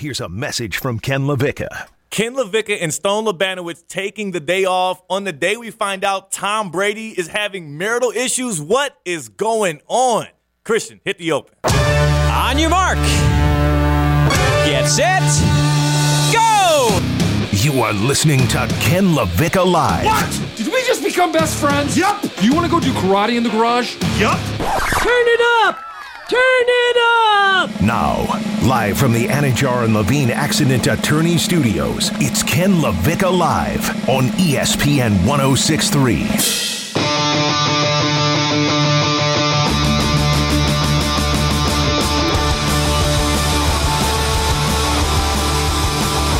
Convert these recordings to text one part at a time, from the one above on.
Here's a message from Ken LaVicka. Ken LaVicka and Stone Labanowitz taking the day off on the day we find out Tom Brady is having marital issues. What is going on? Christian, hit the open. On your mark. Get set. Go! You are listening to Ken LaVicka Live. What? Did we just become best friends? Yup. You want to go do karate in the garage? Yup. Turn it up! Turn it up! Now, live from the Anidjar and Levine Accident Attorney Studios, it's Ken LaVicka Live on ESPN 1063.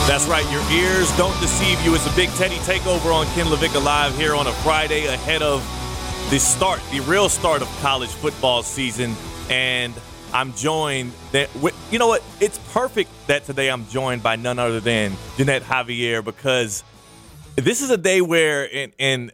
That's right, your ears don't deceive you. It's a big Teddy takeover on Ken LaVicka Live here on a Friday ahead of the start, the real start of college football season. And I'm joined, that, with, you know what? It's perfect that today I'm joined by none other than Ginette Javier because this is a day where, and, and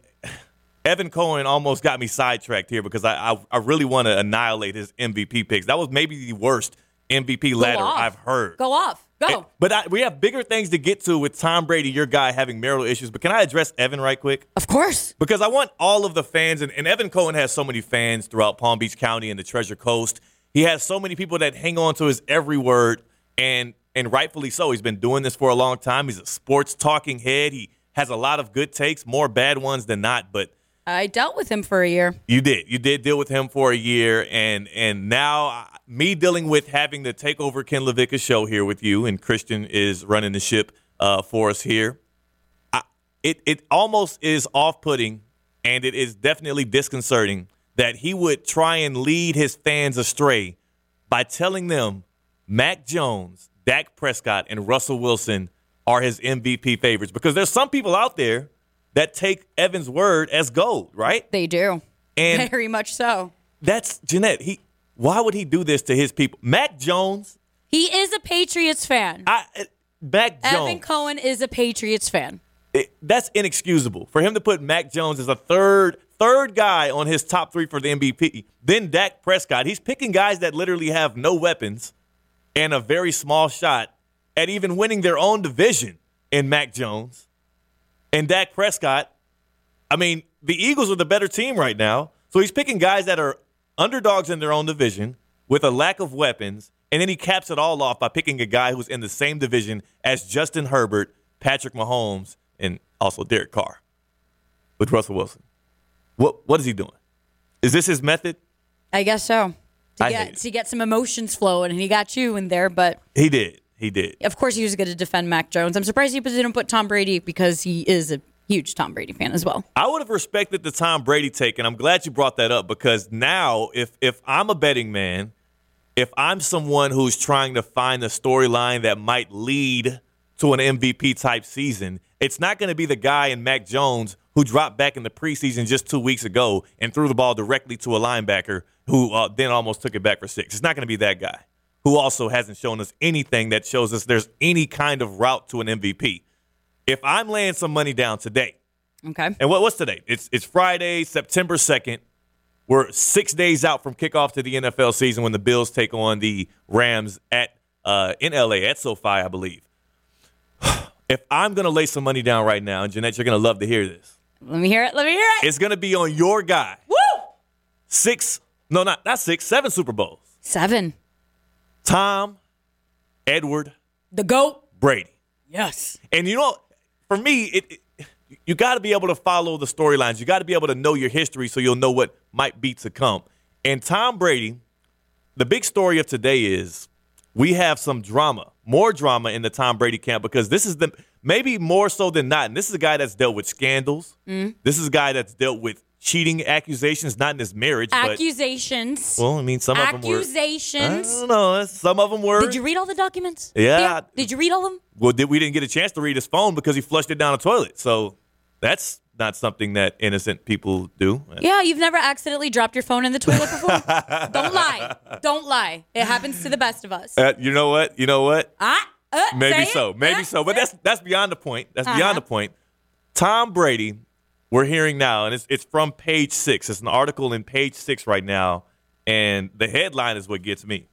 Evan Cohen almost got me sidetracked here because I, I, I really want to annihilate his MVP picks. That was maybe the worst MVP ladder off. I've heard. Go off. Go. Eh, But I, we have bigger things to get to with Tom Brady, your guy, having marital issues. But can I address Evan right quick? of course. Because I want all of the fans, and, and Evan Cohen has so many fans throughout Palm Beach County and the Treasure Coast. He has so many people that hang on to his every word, and and rightfully so. He's been doing this for a long time. He's a sports talking head. He has a lot of good takes, more bad ones than not. But I dealt with him for a year. you did. You did deal with him for a year, and and now uh, me dealing with having to take over Ken LaVicka's show here with you, and Christian is running the ship uh, for us here. I, it it almost is off putting, and it is definitely disconcerting that he would try and lead his fans astray by telling them Mac Jones, Dak Prescott, and Russell Wilson are his MVP favorites. Because there's some people out there that take Evan's word as gold, right? They do. And Very much so. that's Ginette. He why would he do this to his people? Mac Jones, He is a Patriots fan. I uh, Mac Evan Cohen is a Patriots fan. it- that's inexcusable for him to put Mac Jones as a third third guy on his top three for the MVP. Then Dak Prescott. He's picking guys that literally have no weapons and a very small shot at even winning their own division in Mac Jones and Dak Prescott. I mean, the Eagles are the better team right now. So he's picking guys that are underdogs in their own division with a lack of weapons. And then he caps it all off by picking a guy who's in the same division as Justin Herbert, Patrick Mahomes, and also Derek Carr with Russell Wilson. What what is he doing? Is this his method? I guess so. To I get to get some emotions flowing, and he got you in there. But He did. He did. of course, he was going to defend Mac Jones. I'm surprised he didn't put Tom Brady because he is a huge Tom Brady fan as well. I would have respected the Tom Brady take, and I'm glad you brought that up because now, if if I'm a betting man, if I'm someone who's trying to find a storyline that might lead to an MVP type season, it's not going to be the guy in Mac Jones who dropped back in the preseason just two weeks ago and threw the ball directly to a linebacker who uh, then almost took it back for six. It's not going to be that guy who also hasn't shown us anything that shows us there's any kind of route to an MVP. If I'm laying some money down today, Okay. and what, what's today? It's it's Friday, September second. We're six days out from kickoff to the NFL season when the Bills take on the Rams at uh, in LA at SoFi, I believe. If I'm gonna lay some money down right now, and Ginette, you're gonna love to hear this. Let me hear it. Let me hear it. It's gonna be on your guy. Woo! Six, no, not not six, seven Super Bowls. Seven. Tom, Edward, The goat. Brady. Yes. And you know, for me, it, it you got to be able to follow the storylines. You got to be able to know your history so you'll know what might be to come. And Tom Brady, the big story of today is we have some drama, more drama in the Tom Brady camp because this is the maybe more so than not. And this is a guy that's dealt with scandals. This is a guy that's dealt with cheating accusations, not in his marriage, but Accusations. well, I mean, some of them were. I Accusations. don't know. Some of them were. Did you read all the documents? Yeah. Did you read all of them? Well, did, we didn't get a chance to read his phone because he flushed it down the toilet. So that's not something that innocent people do. Yeah, you've never accidentally dropped your phone in the toilet before? Don't lie. Don't lie. It happens to the best of us. Uh, you know what? You know what? Ah, uh, Maybe so. Maybe Uh, so. But that's that's beyond the point. That's Uh-huh. beyond the point. Tom Brady, we're hearing now, and it's it's from page six. It's an article in page six right now, and the headline is what gets me.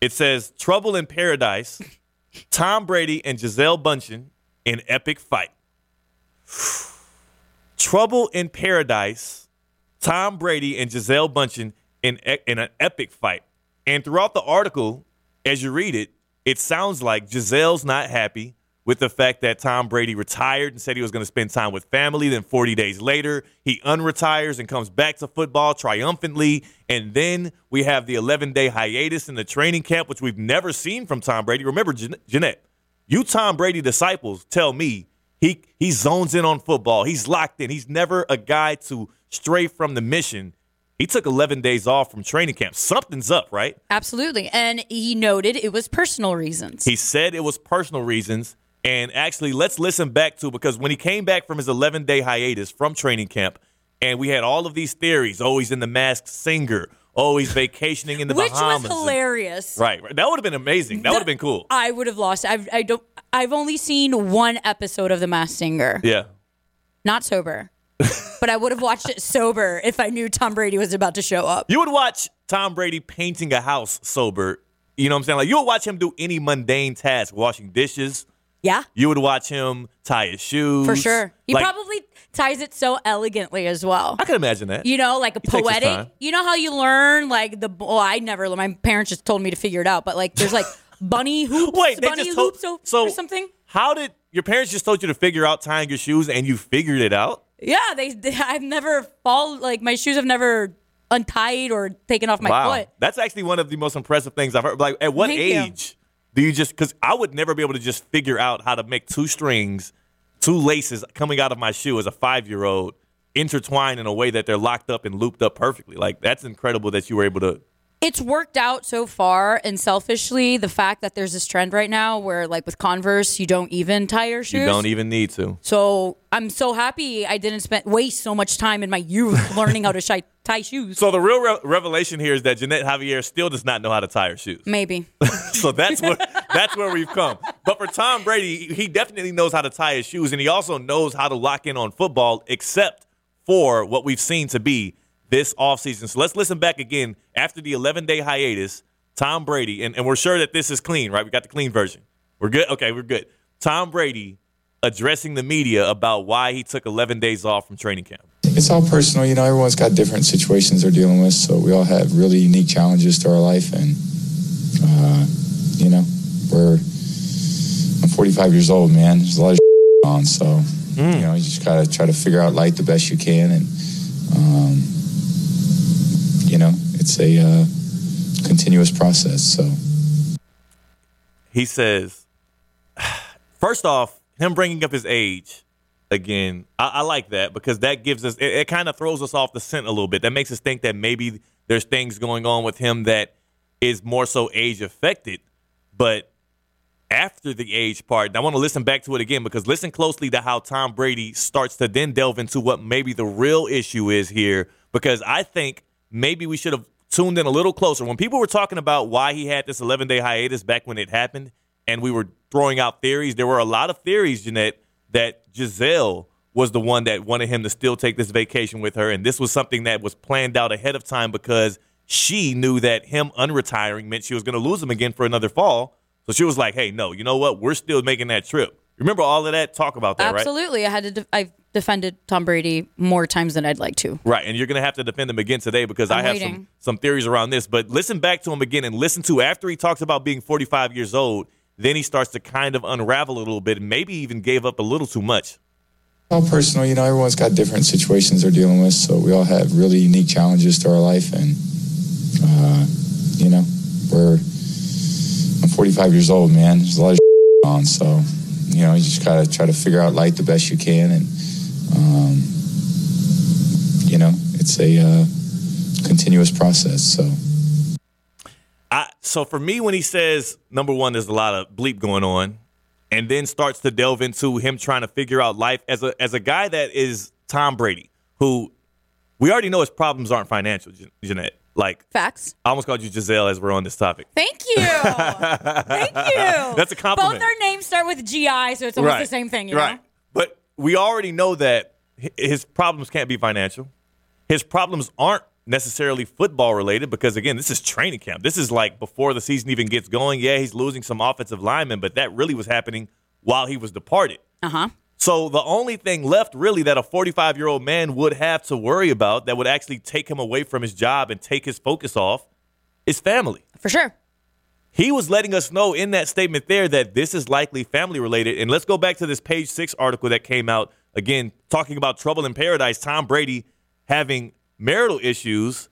It says Trouble in Paradise Tom Brady and Gisele Bundchen in epic fight. Trouble in Paradise. Tom Brady and Gisele Bundchen in e- in an epic fight. And throughout the article, as you read it, it sounds like Gisele's not happy with the fact that Tom Brady retired and said he was going to spend time with family. Then 40 days later, he unretires and comes back to football triumphantly. And then we have the 11 day hiatus in the training camp, which we've never seen from Tom Brady. Remember, Ginette, you Tom Brady disciples tell me he he zones in on football. He's locked in. He's never a guy to stray from the mission. He took 11 days off from training camp. Something's up, right? Absolutely. And he noted it was personal reasons. He said it was personal reasons. And actually, let's listen back to because when he came back from his 11 day hiatus from training camp, and we had all of these theories. Oh, he's in the Masked Singer. Oh, he's vacationing in the Which Bahamas. Which was hilarious. Right, right. That would have been amazing. That would have been cool. I would have lost. I've, I don't. I've only seen one episode of The Masked Singer. Yeah. Not sober, but I would have watched it sober if I knew Tom Brady was about to show up. You would watch Tom Brady painting a house sober. You know what I'm saying? Like you would watch him do any mundane task, washing dishes. Yeah, You would watch him tie his shoes. for sure. He Like, probably ties it so elegantly as well. I can imagine that. You know, like a poetic. You know how you learn like the. Well, I never. My parents just told me to figure it out. But like, there's like bunny hoops, Wait, they bunny just told, hoops o- so or something. How did your parents just told you to figure out tying your shoes and you figured it out? Yeah, they, they. I've never fall like my shoes have never untied or taken off my wow, foot. that's actually one of the most impressive things I've heard. Like, at what Thank you. age do you just? Because I would never be able to just figure out how to make two strings, two laces coming out of my shoe as a five year old intertwine in a way that they're locked up and looped up perfectly. Like that's incredible that you were able to. It's worked out so far, and selfishly, the fact that there's this trend right now where, like with Converse, you don't even tie your shoes. You don't even need to. So I'm so happy I didn't spend waste so much time in my youth learning how to shi- tie shoes. So the real re- revelation here is that Ginette Javier still does not know how to tie her shoes. Maybe. so that's where that's where we've come. But for Tom Brady, he definitely knows how to tie his shoes, and he also knows how to lock in on football, except for what we've seen to be this offseason. So let's listen back again after the 11 day hiatus. Tom Brady, and, and we're sure that this is clean, right? We got the clean version. We're good. Okay, we're good. Tom Brady addressing the media about why he took 11 days off from training camp. It's all personal, you know. Everyone's got different situations they're dealing with, so we all have really unique challenges to our life, and uh, you know, we're. I'm 45 years old, man. There's a lot of on, so you know, you just gotta try to figure out life the best you can, and um, you know, it's a uh, continuous process. So. he says, first off, him bringing up his age again, I, I like that because that gives us, it, it kind of throws us off the scent a little bit. That makes us think that maybe there's things going on with him that is more so age affected. But after the age part, and I want to listen back to it again because listen closely to how Tom Brady starts to then delve into what maybe the real issue is here. Because I think maybe we should have tuned in a little closer. When people were talking about why he had this 11 day hiatus back when it happened, and we were throwing out theories, there were a lot of theories, Ginette, that Gisele was the one that wanted him to still take this vacation with her. And this was something that was planned out ahead of time because she knew that him unretiring meant she was going to lose him again for another fall. So she was like, hey, no, you know what? We're still making that trip. Remember all of that talk about that, right? Absolutely. I had to. De- I've defended Tom Brady more times than I'd like to. Right, and you're going to have to defend him again today because i I'm have some, some theories around this. But listen back to him again and listen to after he talks about being 45 years old. Then he starts to kind of unravel a little bit and maybe even gave up a little too much. all personal, you know. Everyone's got different situations they're dealing with, so we all have really unique challenges to our life, and uh, you know, we're. I'm 45 years old, man. There's a lot of on, so you know, you just gotta try to figure out life the best you can, and um, you know, it's a uh, continuous process. So. I, so for me, when he says number one, there's a lot of bleep going on, and then starts to delve into him trying to figure out life as a as a guy that is Tom Brady, who we already know his problems aren't financial, Ginette. Like Facts. I almost called you Gisele as we're on this topic. Thank you. Thank you. That's a compliment. Both our names start with GI, so it's almost the same thing, you right. know? But we already know that his problems can't be financial. His problems aren't necessarily football related because again, this is training camp. This is like before the season even gets going. Yeah, he's losing some offensive linemen, but that really was happening while he was departed. Uh huh. So the only thing left really that a 45 year old man would have to worry about that would actually take him away from his job and take his focus off is family. For sure. He was letting us know in that statement there that this is likely family related. And let's go back to this page six article that came out again, talking about trouble in paradise. Tom Brady having marital issues.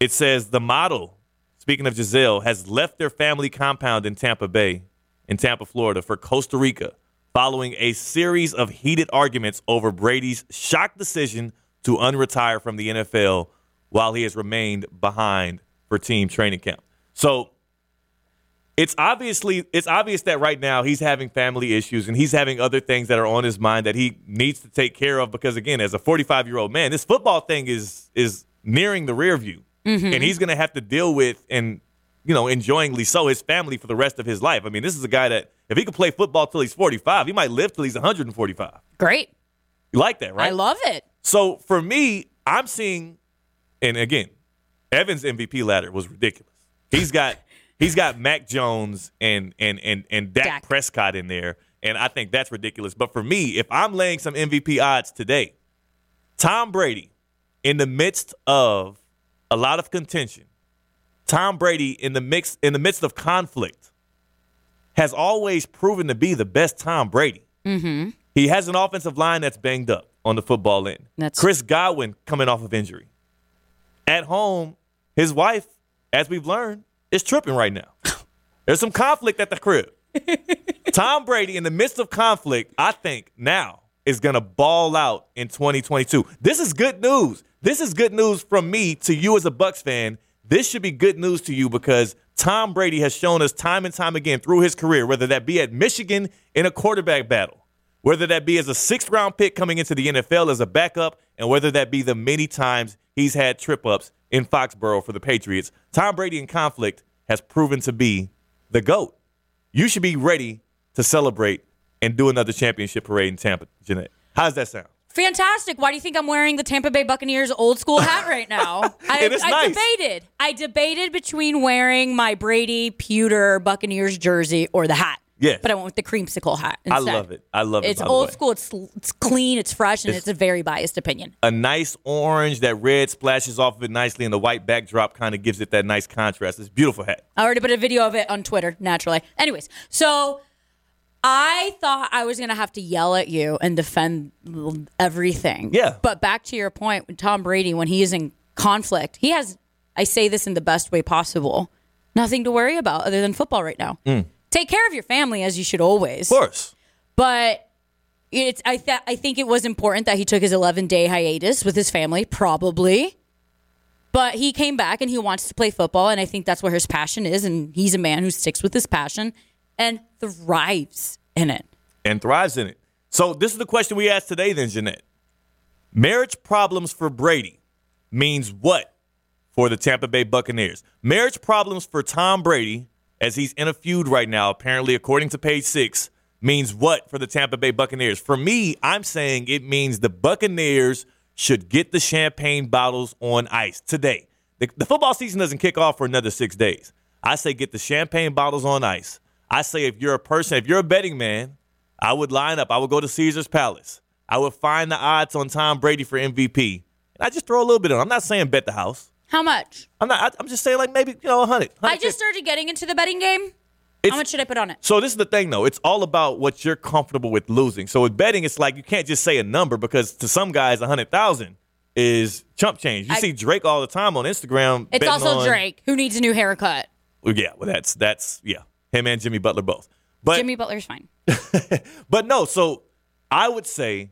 It says the model, speaking of Gisele, has left their family compound in Tampa Bay, in Tampa, Florida, for Costa Rica following a series of heated arguments over Brady's shock decision to unretire from the NFL while he has remained behind for team training camp. So it's obviously it's obvious that right now he's having family issues and he's having other things that are on his mind that he needs to take care of because again as a 45 year old man this football thing is is nearing the rear view mm-hmm. and he's going to have to deal with and you know enjoyingly so his family for the rest of his life i mean this is a guy that if he could play football till he's 45 he might live till he's 145 Great. you like that right I love it. so for me, I'm seeing, and again, Evans' MVP ladder was ridiculous. He's got he's got Mac Jones and and and and Dak, Dak. Prescott in there, and I think that's ridiculous. But for me, if I'm laying some MVP odds today, Tom Brady, in the midst of a lot of contention, Tom Brady in the mix in the midst of conflict, has always proven to be the best Tom Brady. Mm-hmm. He has an offensive line that's banged up on the football end. That's- Chris Godwin coming off of injury. At home, his wife, as we've learned, is tripping right now. There's some conflict at the crib. Tom Brady, in the midst of conflict, I think now is going to ball out in 2022. This is good news. This is good news from me to you as a Bucs fan. This should be good news to you because Tom Brady has shown us time and time again through his career, whether that be at Michigan in a quarterback battle, whether that be as a sixth round pick coming into the NFL as a backup, and whether that be the many times he's had trip ups in Foxborough for the Patriots. Tom Brady in conflict has proven to be the GOAT. You should be ready to celebrate and do another championship parade in Tampa, Ginette. How does that sound? Fantastic. Why do you think I'm wearing the Tampa Bay Buccaneers old school hat right now? I, It is I nice. debated. I debated between wearing my Brady Pewter Buccaneers jersey or the hat. Yes. But I went with the creamsicle hat. I Instead. love it. I love it. It's old school. It's it's clean. It's fresh, and It's- it's, a very biased opinion. A nice orange, that red splashes off of it nicely, and the white backdrop kind of gives it that nice contrast. It's a beautiful hat. I already put a video of it on Twitter, naturally. Anyways, so I thought I was going to have to yell at you and defend everything. Yeah. But back to your point, with Tom Brady, when he is in conflict, he has, I say this in the best way possible, nothing to worry about other than football right now. Hmm. Take care of your family as you should always. Of course. But it's I th- I think it was important that he took his 11 day hiatus with his family, probably. But he came back and he wants to play football, and I think that's where his passion is. And he's a man who sticks with his passion and thrives in it. and thrives in it. So this is the question we asked today, then, Ginette. Marriage problems for Brady means what for the Tampa Bay Buccaneers? Marriage problems for Tom Brady, as he's in a feud right now, apparently, according to page six, means what for the Tampa Bay Buccaneers? For me, I'm saying it means the Buccaneers should get the champagne bottles on ice today. The, the football season doesn't kick off for another six days. I say get the champagne bottles on ice. I say if you're a person, if you're a betting man, I would line up. I would go to Caesar's Palace. I would find the odds on Tom Brady for MVP. And I just throw a little bit on. I'm not saying bet the house. How much? I'm not. I, I'm just saying like maybe you know a hundred. I just started getting into the betting game. It's- How much should I put on it? So this is the thing, though. It's all about what you're comfortable with losing. So with betting, it's like you can't just say a number because to some guys, a hundred thousand is chump change. You I- see Drake all the time on Instagram. It's also on- Drake who needs a new haircut. Well, yeah, well, that's that's yeah, him and Jimmy Butler both. But Jimmy Butler's fine. But no, so I would say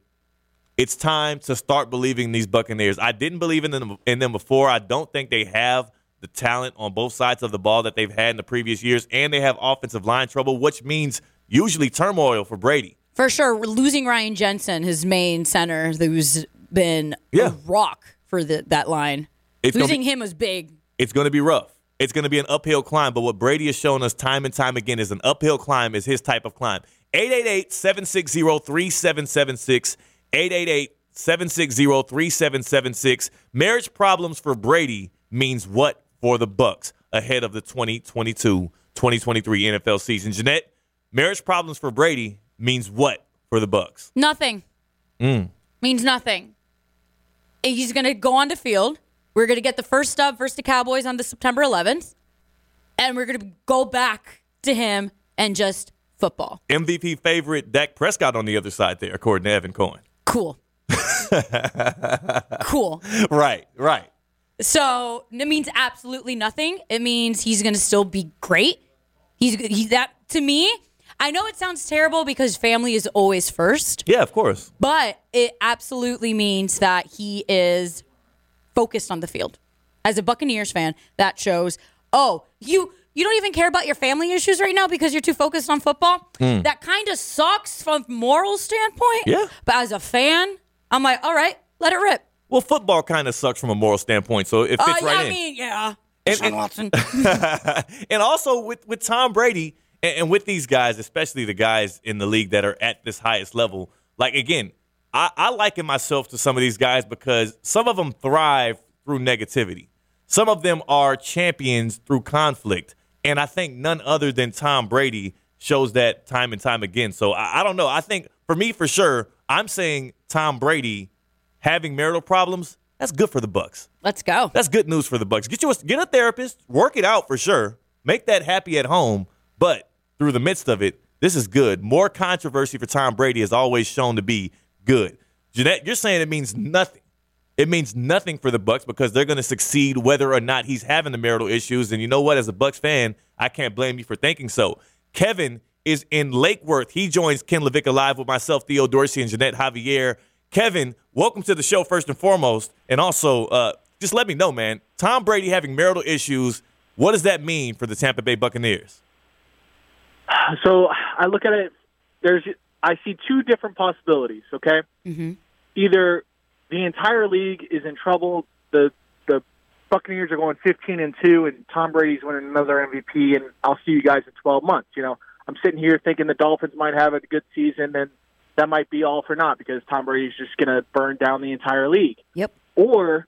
it's time to start believing these Buccaneers. I didn't believe in them in them before. I don't think they have the talent on both sides of the ball that they've had in the previous years, and they have offensive line trouble, which means usually turmoil for Brady. For sure, losing Ryan Jensen, his main center, who's been Yeah. a rock for the, that line. It's Losing be- him was big. It's going to be rough. It's going to be an uphill climb, but what Brady has shown us time and time again is an uphill climb is his type of climb. 888-760-3776, 888-760-3776. Marriage problems for Brady means what for the Bucs ahead of the 2022-2023 NFL season. Ginette, marriage problems for Brady means what for the Bucs? Nothing. Mm. Means nothing. He's going to go on the field. We're going to get the first stub versus the Cowboys on the September 11th. And we're going to go back to him and just football. MVP favorite Dak Prescott on the other side there, according to Evan Cohen. Cool. cool. Right, right. So it means absolutely nothing. It means he's going to still be great. He's he's that to me. I know it sounds terrible because family is always first, Yeah, of course. but it absolutely means that he is focused on the field. As a Buccaneers fan, that shows, oh, you you don't even care about your family issues right now because you're too focused on football. That kind of sucks from a moral standpoint. Yeah. But as a fan, I'm like, all right, let it rip. Well, football kind of sucks from a moral standpoint, so it Uh, fits yeah, right I in. I mean, yeah. And- Sean Watson. and also with with Tom Brady and, and with these guys, especially the guys in the league that are at this highest level. Like again, I, I liken myself to some of these guys because some of them thrive through negativity. Some of them are champions through conflict, and I think none other than Tom Brady shows that time and time again. So I, I don't know. I think for me, for sure, I'm saying Tom Brady having marital problems. That's good for the Bucs. Let's go. That's good news for the Bucs. Get you a, get a therapist, work it out for sure. Make that happy at home, but through the midst of it, this is good. More controversy for Tom Brady is always shown to be good. Ginette, you're saying it means nothing. It means nothing for the Bucs because they're going to succeed whether or not he's having the marital issues. And you know what? As a Bucs fan, I can't blame you for thinking so. Kevin is in Lake Worth. He joins Ken LaVicka live with myself, Theo Dorsey, and Ginette Javier. Kevin, welcome to the show first and foremost, and also uh, just let me know, man. Tom Brady having marital issues. What does that mean for the Tampa Bay Buccaneers? So I look at it. There's I see two different possibilities. Okay, mm-hmm. either the entire league is in trouble. The the Buccaneers are going 15 and two, and Tom Brady's winning another MVP. And I'll see you guys in 12 months. You know, I'm sitting here thinking the Dolphins might have a good season, and that might be all for naught because Tom Brady's just going to burn down the entire league. Yep. Or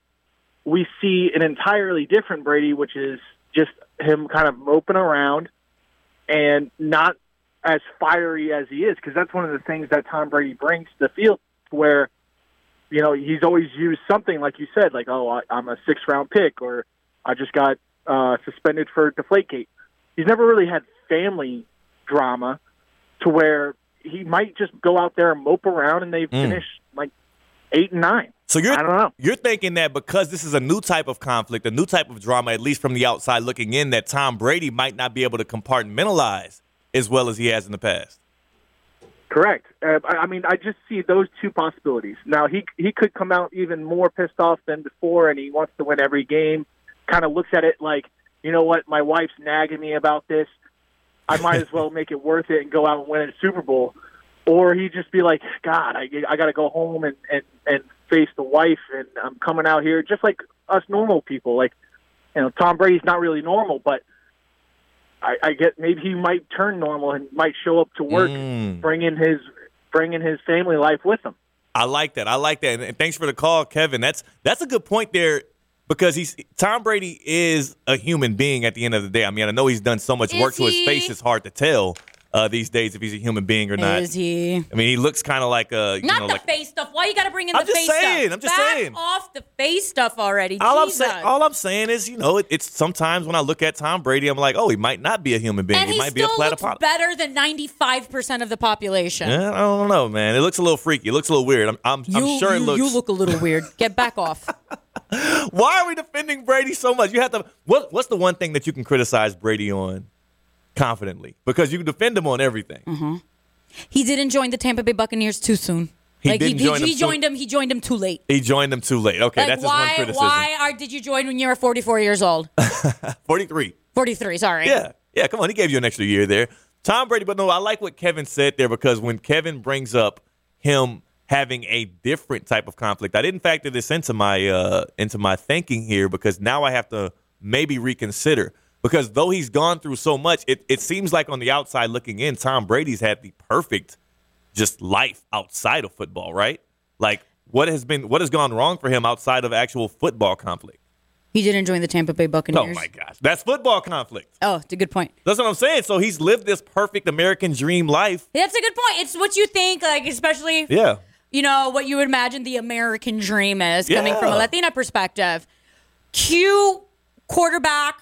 we see an entirely different Brady, which is just him kind of moping around and not as fiery as he is, because that's one of the things that Tom Brady brings to the field, where you know he's always used something like you said, like oh I, I'm a six round pick, or I just got uh, suspended for Deflategate. He's never really had family drama to where he might just go out there and mope around and they finish like eight and nine. So you're I don't know. you're thinking that because this is a new type of conflict, a new type of drama, at least from the outside looking in, that Tom Brady might not be able to compartmentalize as well as he has in the past. Correct. Uh, I mean, I just see those two possibilities. Now he he could come out even more pissed off than before, and he wants to win every game. Kind of looks at it like, you know what, my wife's nagging me about this. I might as well make it worth it and go out and win a Super Bowl. Or he'd just be like, God, I I got to go home and and and face the wife, and I'm coming out here just like us normal people. Like, you know, Tom Brady's not really normal, but I, I get maybe he might turn normal and might show up to work, Mm. bringing his bringing his family life with him. I like that. I like that. And thanks for the call, Kevin. That's that's a good point there because he's Tom Brady is a human being at the end of the day. I mean, I know he's done so much Is work to his face; it's hard to tell uh, these days if he's a human being or not. Is he? I mean, he looks kind of like a you Not know the like face stuff. Why you got to bring in the face stuff? I'm the just face saying, stuff? I'm just Back saying. off the face stuff already. all I'm saying. All I'm saying is, you know, it, it's sometimes when I look at Tom Brady, I'm like, oh, he might not be a human being. and he he might be a platypod. better than 95% of the population. Yeah, I don't know, man. It looks a little freaky. It looks a little weird. I'm, I'm, You, I'm sure it you, looks. you look a little weird. Get back off. Why are we defending Brady so much? You have to. What, what's the one thing that you can criticize Brady on confidently? Because you can defend him on everything. Mm-hmm. He didn't join the Tampa Bay Buccaneers too soon. He like didn't he, join he, soon? joined him. He joined him too late. He joined them too late. Okay, Like that's his one why? criticism. Why are, did you join when you were 44 years old? 43. 43. Sorry. Yeah, yeah. Come on, he gave you an extra year there, Tom Brady. But no, I like what Kevin said there because when Kevin brings up him having a different type of conflict, I didn't factor this into my uh, into my thinking here because now I have to maybe reconsider. Because though he's gone through so much, it, it seems like on the outside looking in, Tom Brady's had the perfect just life outside of football, right? Like what has been what has gone wrong for him outside of actual football conflict. He didn't join the Tampa Bay oh Buccaneers. Oh my gosh, that's football conflict. Oh, it's a good point. That's what I'm saying. So he's lived this perfect American dream life. That's a good point. It's what you think, like especially Yeah. you know what you would imagine the American dream is coming from a Latina perspective. Cute quarterback,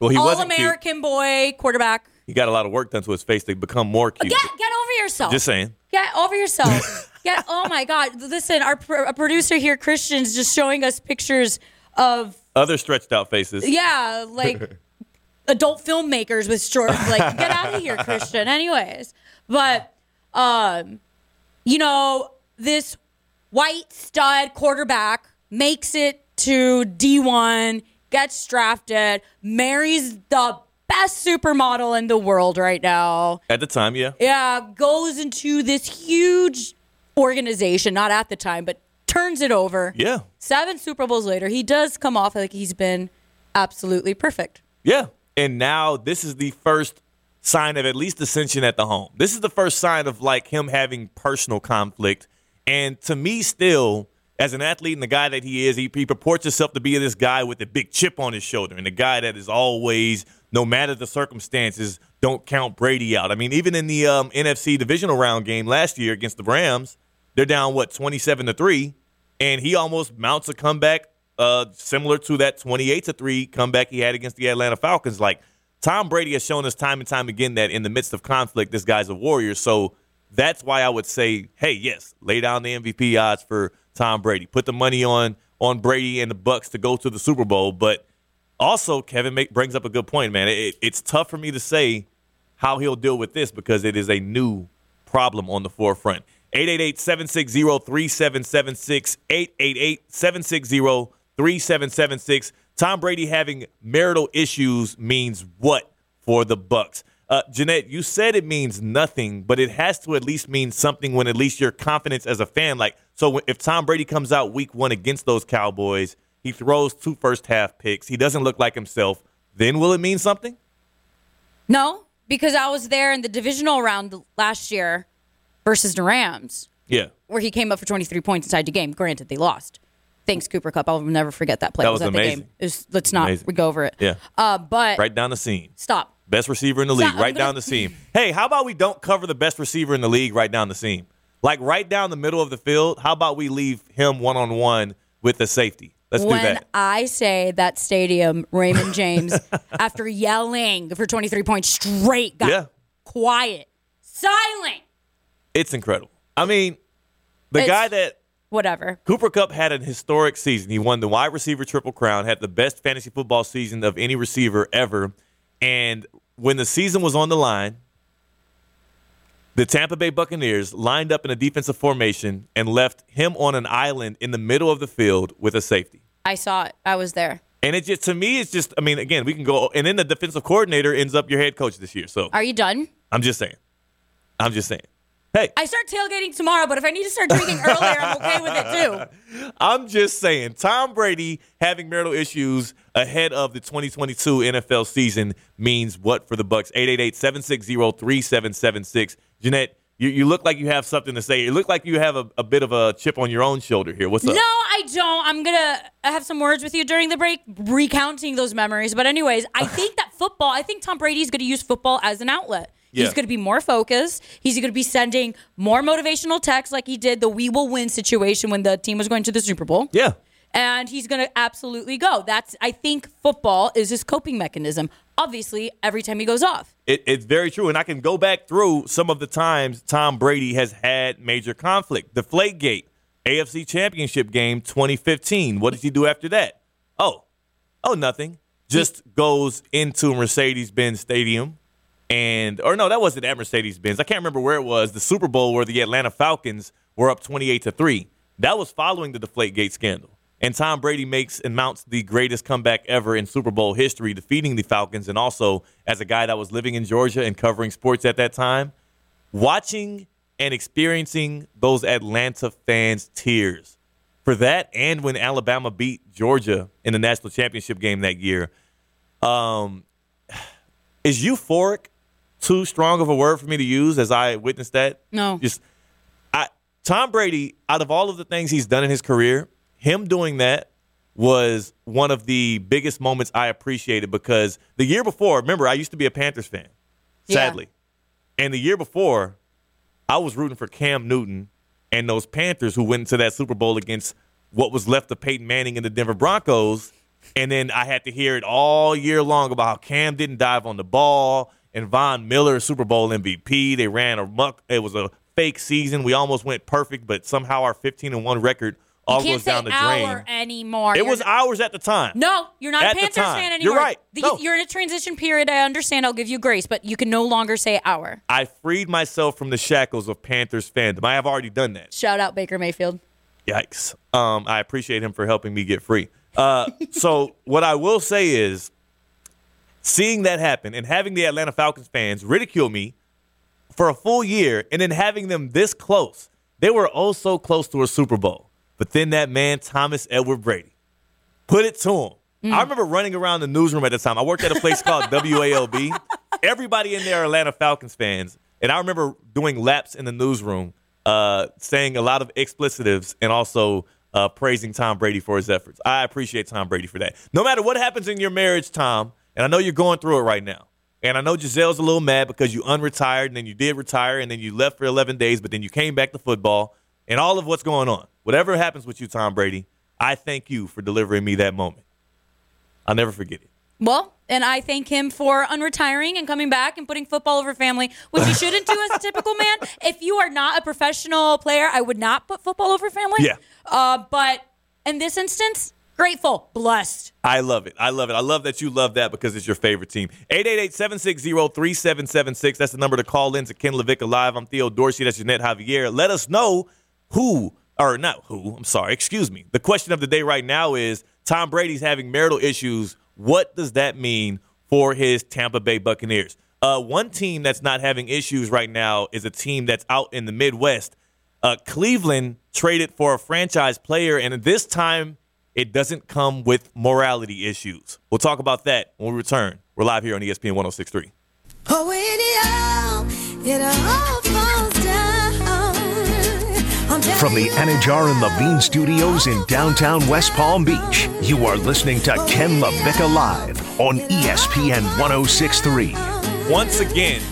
Well, he all wasn't cute. American boy quarterback. He got a lot of work done to his face to become more cute. Get get over yourself. Just saying. Get over yourself. Get oh my god. Listen, our pr- a producer here, Christian's just showing us pictures of Other stretched out faces. yeah, like adult filmmakers with short like get out of here, Christian. Anyways, but um, you know this white stud quarterback makes it to D1, gets drafted, marries the best supermodel in the world right now. At the time, yeah. Yeah, goes into this huge organization, not at the time, but turns it over. Yeah. Seven Super Bowls later, he does come off like he's been absolutely perfect. Yeah. And now this is the first sign of at least ascension at the home. This is the first sign of like him having personal conflict. And to me, still, as an athlete and the guy that he is, he, he purports himself to be this guy with a big chip on his shoulder and the guy that is always, no matter the circumstances, don't count Brady out. I mean, even in the um, NFC divisional round game last year against the Rams, they're down, what, 27 to 3. And he almost mounts a comeback uh, similar to that 28 to 3 comeback he had against the Atlanta Falcons. Like, Tom Brady has shown us time and time again that in the midst of conflict, this guy's a warrior. So that's why I would say, hey, yes, lay down the MVP odds for Tom Brady. Put the money on on Brady and the Bucs to go to the Super Bowl. But also, Kevin make, brings up a good point, man. It, it's tough for me to say how he'll deal with this because it is a new problem on the forefront. 888-760-3776, 888-760-3776. Tom Brady having marital issues means what for the Bucs? Uh, Ginette, you said it means nothing, but it has to at least mean something when at least your confidence as a fan. Like, so if Tom Brady comes out week one against those Cowboys, he throws two first half picks, he doesn't look like himself, then will it mean something? No, because I was there in the divisional round last year versus the Rams, Yeah. where he came up for 23 points inside the game. Granted, they lost. Thanks, Cooper Kupp. I'll never forget that play. That was the amazing. It was- let's not Amazing. we go over it. Yeah. Uh, but Right down the scene. stop. Best receiver in the league, right down the seam. Hey, how about we don't cover the best receiver in the league right down the seam? Like right down the middle of the field, how about we leave him one on one with the safety? Let's when do that. I say that stadium, Raymond James, after yelling for 23 points straight, got Yeah. quiet, silent, It's incredible. I mean, the It's- guy that whatever. Cooper Kupp had an historic season. He won the wide receiver triple crown, had the best fantasy football season of any receiver ever. And when the season was on the line, the Tampa Bay Buccaneers lined up in a defensive formation and left him on an island in the middle of the field with a safety. I saw it. I was there. And it just to me, it's just I mean, again, we can go and then the defensive coordinator ends up your head coach this year. So Are you done? I'm just saying. I'm just saying. Hey, I start tailgating tomorrow, but if I need to start drinking earlier, I'm okay with it too. I'm just saying, Tom Brady having marital issues ahead of the 2022 NFL season means what for the Bucs? 888-760-3776. Ginette, you, you look like you have something to say. You look like you have a, a bit of a chip on your own shoulder here. What's up? No. I don't. I'm gonna have some words with you during the break, recounting those memories. But anyways, I think that football. I think Tom Brady's gonna use football as an outlet. Yeah. He's going to be more focused. He's going to be sending more motivational texts like he did the "We will win" situation when the team was going to the Super Bowl. Yeah. And he's going to absolutely go. That's I think football is his coping mechanism. Obviously, every time he goes off. It, it's very true. And I can go back through some of the times Tom Brady has had major conflict. Deflategate, AFC Championship game 2015. What did he do after that? Oh, oh, nothing. Just goes into Mercedes Benz Stadium. And, or no, that wasn't at Mercedes Benz. I can't remember where it was. The Super Bowl where the Atlanta Falcons were up 28 to 3. That was following the Deflategate scandal. And Tom Brady makes and mounts the greatest comeback ever in Super Bowl history, defeating the Falcons. And also, as a guy that was living in Georgia and covering sports at that time, watching and experiencing those Atlanta fans' tears for that, and when Alabama beat Georgia in the national championship game that year, um, is euphoric too strong of a word for me to use as I witnessed that? No. Just I Tom Brady, out of all of the things he's done in his career, him doing that was one of the biggest moments I appreciated because the year before, remember, I used to be a Panthers fan, Yeah. sadly. And the year before, I was rooting for Cam Newton and those Panthers who went into that Super Bowl against what was left of Peyton Manning and the Denver Broncos. And then I had to hear it all year long about how Cam didn't dive on the ball and Von Miller, Super Bowl MVP. They ran a muck. It was a fake season. We almost went perfect, but somehow our 15 and 1 record all goes down say the hour drain. anymore. It You're was not- ours at the time. No, you're not At a the Panthers fan You're anymore. right. The- No. You're in a transition period. I understand. I'll give you grace, but you can no longer say hour. I freed myself from the shackles of Panthers fandom. I have already done that. Shout out Baker Mayfield. Yikes. Um, I appreciate him for helping me get free. Uh, so what I will say is, seeing that happen and having the Atlanta Falcons fans ridicule me for a full year, and then having them this close, they were oh so close to a Super Bowl. But then that man Thomas Edward Brady put it to him. I remember running around the newsroom at the time. I worked at a place called WALB. Everybody in there are Atlanta Falcons fans, and I remember doing laps in the newsroom, uh, saying a lot of explicitives and also uh, praising Tom Brady for his efforts. I appreciate Tom Brady for that. No matter what happens in your marriage, Tom, and I know you're going through it right now. And I know Gisele's a little mad because you unretired and then you did retire and then you left for 11 days, but then you came back to football and all of what's going on. Whatever happens with you, Tom Brady, I thank you for delivering me that moment. I'll never forget it. Well, and I thank him for unretiring and coming back and putting football over family, which you shouldn't do as a typical man. If you are not a professional player, I would not put football over family. Yeah. Uh, but in this instance, grateful, blessed. I love it. I love it. I love that you love that because it's your favorite team. 888-760-3776. That's the number to call in to Ken LaVicka Live. I'm Theo Dorsey. That's Ginette Javier. Let us know who, or not who, I'm sorry, excuse me. The question of the day right now is Tom Brady's having marital issues. What does that mean for his Tampa Bay Buccaneers? Uh, one team that's not having issues right now is a team that's out in the Midwest. Uh, Cleveland traded for a franchise player, and this time it doesn't come with morality issues. We'll talk about that when we return. We're live here on ESPN 1063. Oh, From the Anidjar and Levine Studios in downtown West Palm Beach, you are listening to Ken LaVicka Live on ESPN 1063. Once again,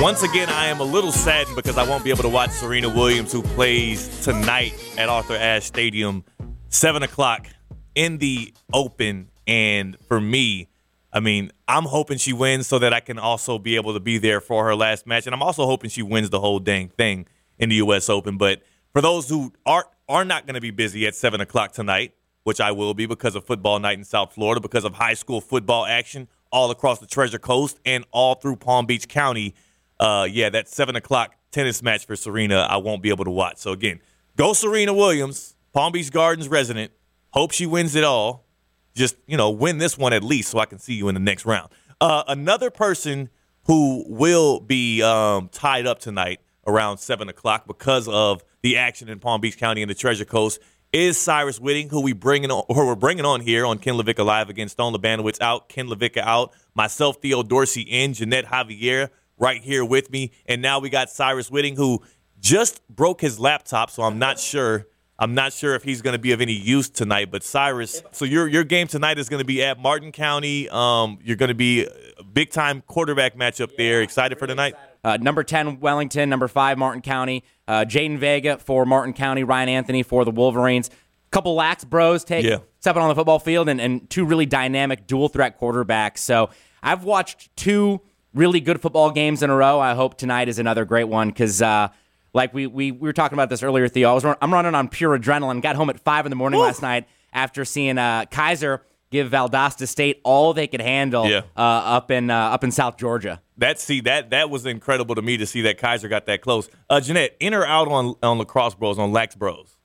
once again, I am a little saddened because I won't be able to watch Serena Williams, who plays tonight at Arthur Ashe Stadium, 7 o'clock in the open. And for me, I mean, I'm hoping she wins so that I can also be able to be there for her last match. And I'm also hoping she wins the whole dang thing in the U.S. Open. But for those who are, are not going to be busy at 7 o'clock tonight, which I will be because of football night in South Florida, because of high school football action all across the Treasure Coast and all through Palm Beach County. Uh, yeah, that seven o'clock tennis match for Serena, I won't be able to watch. So again, go Serena Williams, Palm Beach Gardens resident. Hope she wins it all. Just you know, win this one at least, so I can see you in the next round. Uh, another person who will be um, tied up tonight around seven o'clock because of the action in Palm Beach County and the Treasure Coast is Cyrus Wittig, who we bringing on, or we're bringing on here on Ken LaVicka Live against Stone Labanowitz out, Ken LaVicka out, myself Theo Dorsey in, Ginette Javier right here with me, and now we got Cyrus Wittig who just broke his laptop, so I'm not sure. I'm not sure if he's going to be of any use tonight. But Cyrus, so your your game tonight is going to be at Martin County. Um, you're going to be a big time quarterback matchup there. Excited for tonight? Uh, number 10, Wellington. Number 5, Martin County. Uh, Jaden Vega for Martin County. Ryan Anthony for the Wolverines. Couple lax bros take Yeah. stepping on the football field and, and two really dynamic dual threat quarterbacks. So I've watched two really good football games in a row. I hope tonight is another great one because, uh, like we, we, we were talking about this earlier, Theo. I was, run- I'm running on pure adrenaline. Got home at 5 in the morning last night after seeing uh, Keiser give Valdosta State all they could handle Yeah. uh, up in uh, up in South Georgia. That see that that was incredible to me to see that Keiser got that close. Uh, Ginette, in or out on on lacrosse bros on lax bros?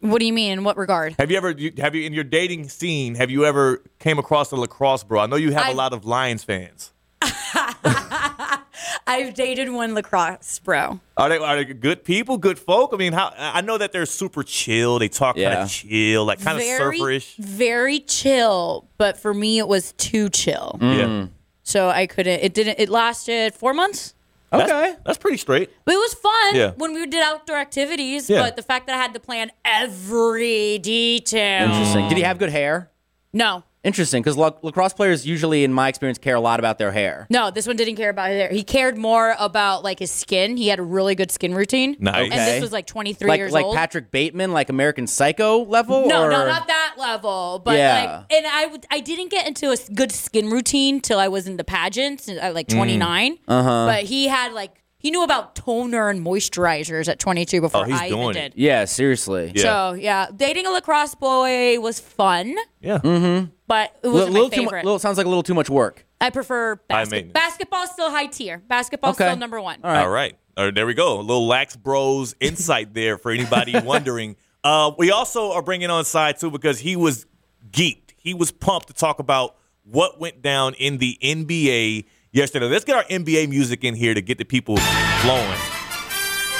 What do you mean? In what regard? Have you ever have you in your dating scene? Have you ever came across a lacrosse bro? I know you have a I've- lot of Lions fans. I've dated one lacrosse bro. Are they are they good people, good folk? I mean, how I know that they're super chill. They talk kind of chill, like kind of surferish. very chill. But for me, it was too chill. Yeah. So I couldn't. It didn't. It lasted four months. That's- Okay. That's, pretty straight. But it was fun Yeah. when we did outdoor activities. Yeah. But the fact that I had to plan every detail. Interesting. Did he have good hair? No. Interesting, because lacrosse players usually, in my experience, care a lot about their hair. No, this one didn't care about his hair. He cared more about like his skin. He had a really good skin routine. Nice. And this was like 23 like years like old. Patrick Bateman, like American Psycho level. no, or? no, not that level. But Yeah. like, and I I didn't get into a s- good skin routine till I was in the pageants at like 29. Uh-huh. But he had like he knew about toner and moisturizers at 22 before Oh, he's I even doing did. it. Yeah, seriously. Yeah. So yeah, dating a lacrosse boy was fun, Yeah. Mm-hmm. but it wasn't little my too mu- favorite. little, sounds like a little too much work. I prefer High basket- maintenance. basketball. Still high tier. Basketball Okay. still number one. All right. All right. All right, there we go. A little Lax Bros insight there for anybody wondering. Uh, we also are bringing on side too because he was geeked. He was pumped to talk about what went down in the NBA yesterday. Let's get our NBA music in here to get the people flowing.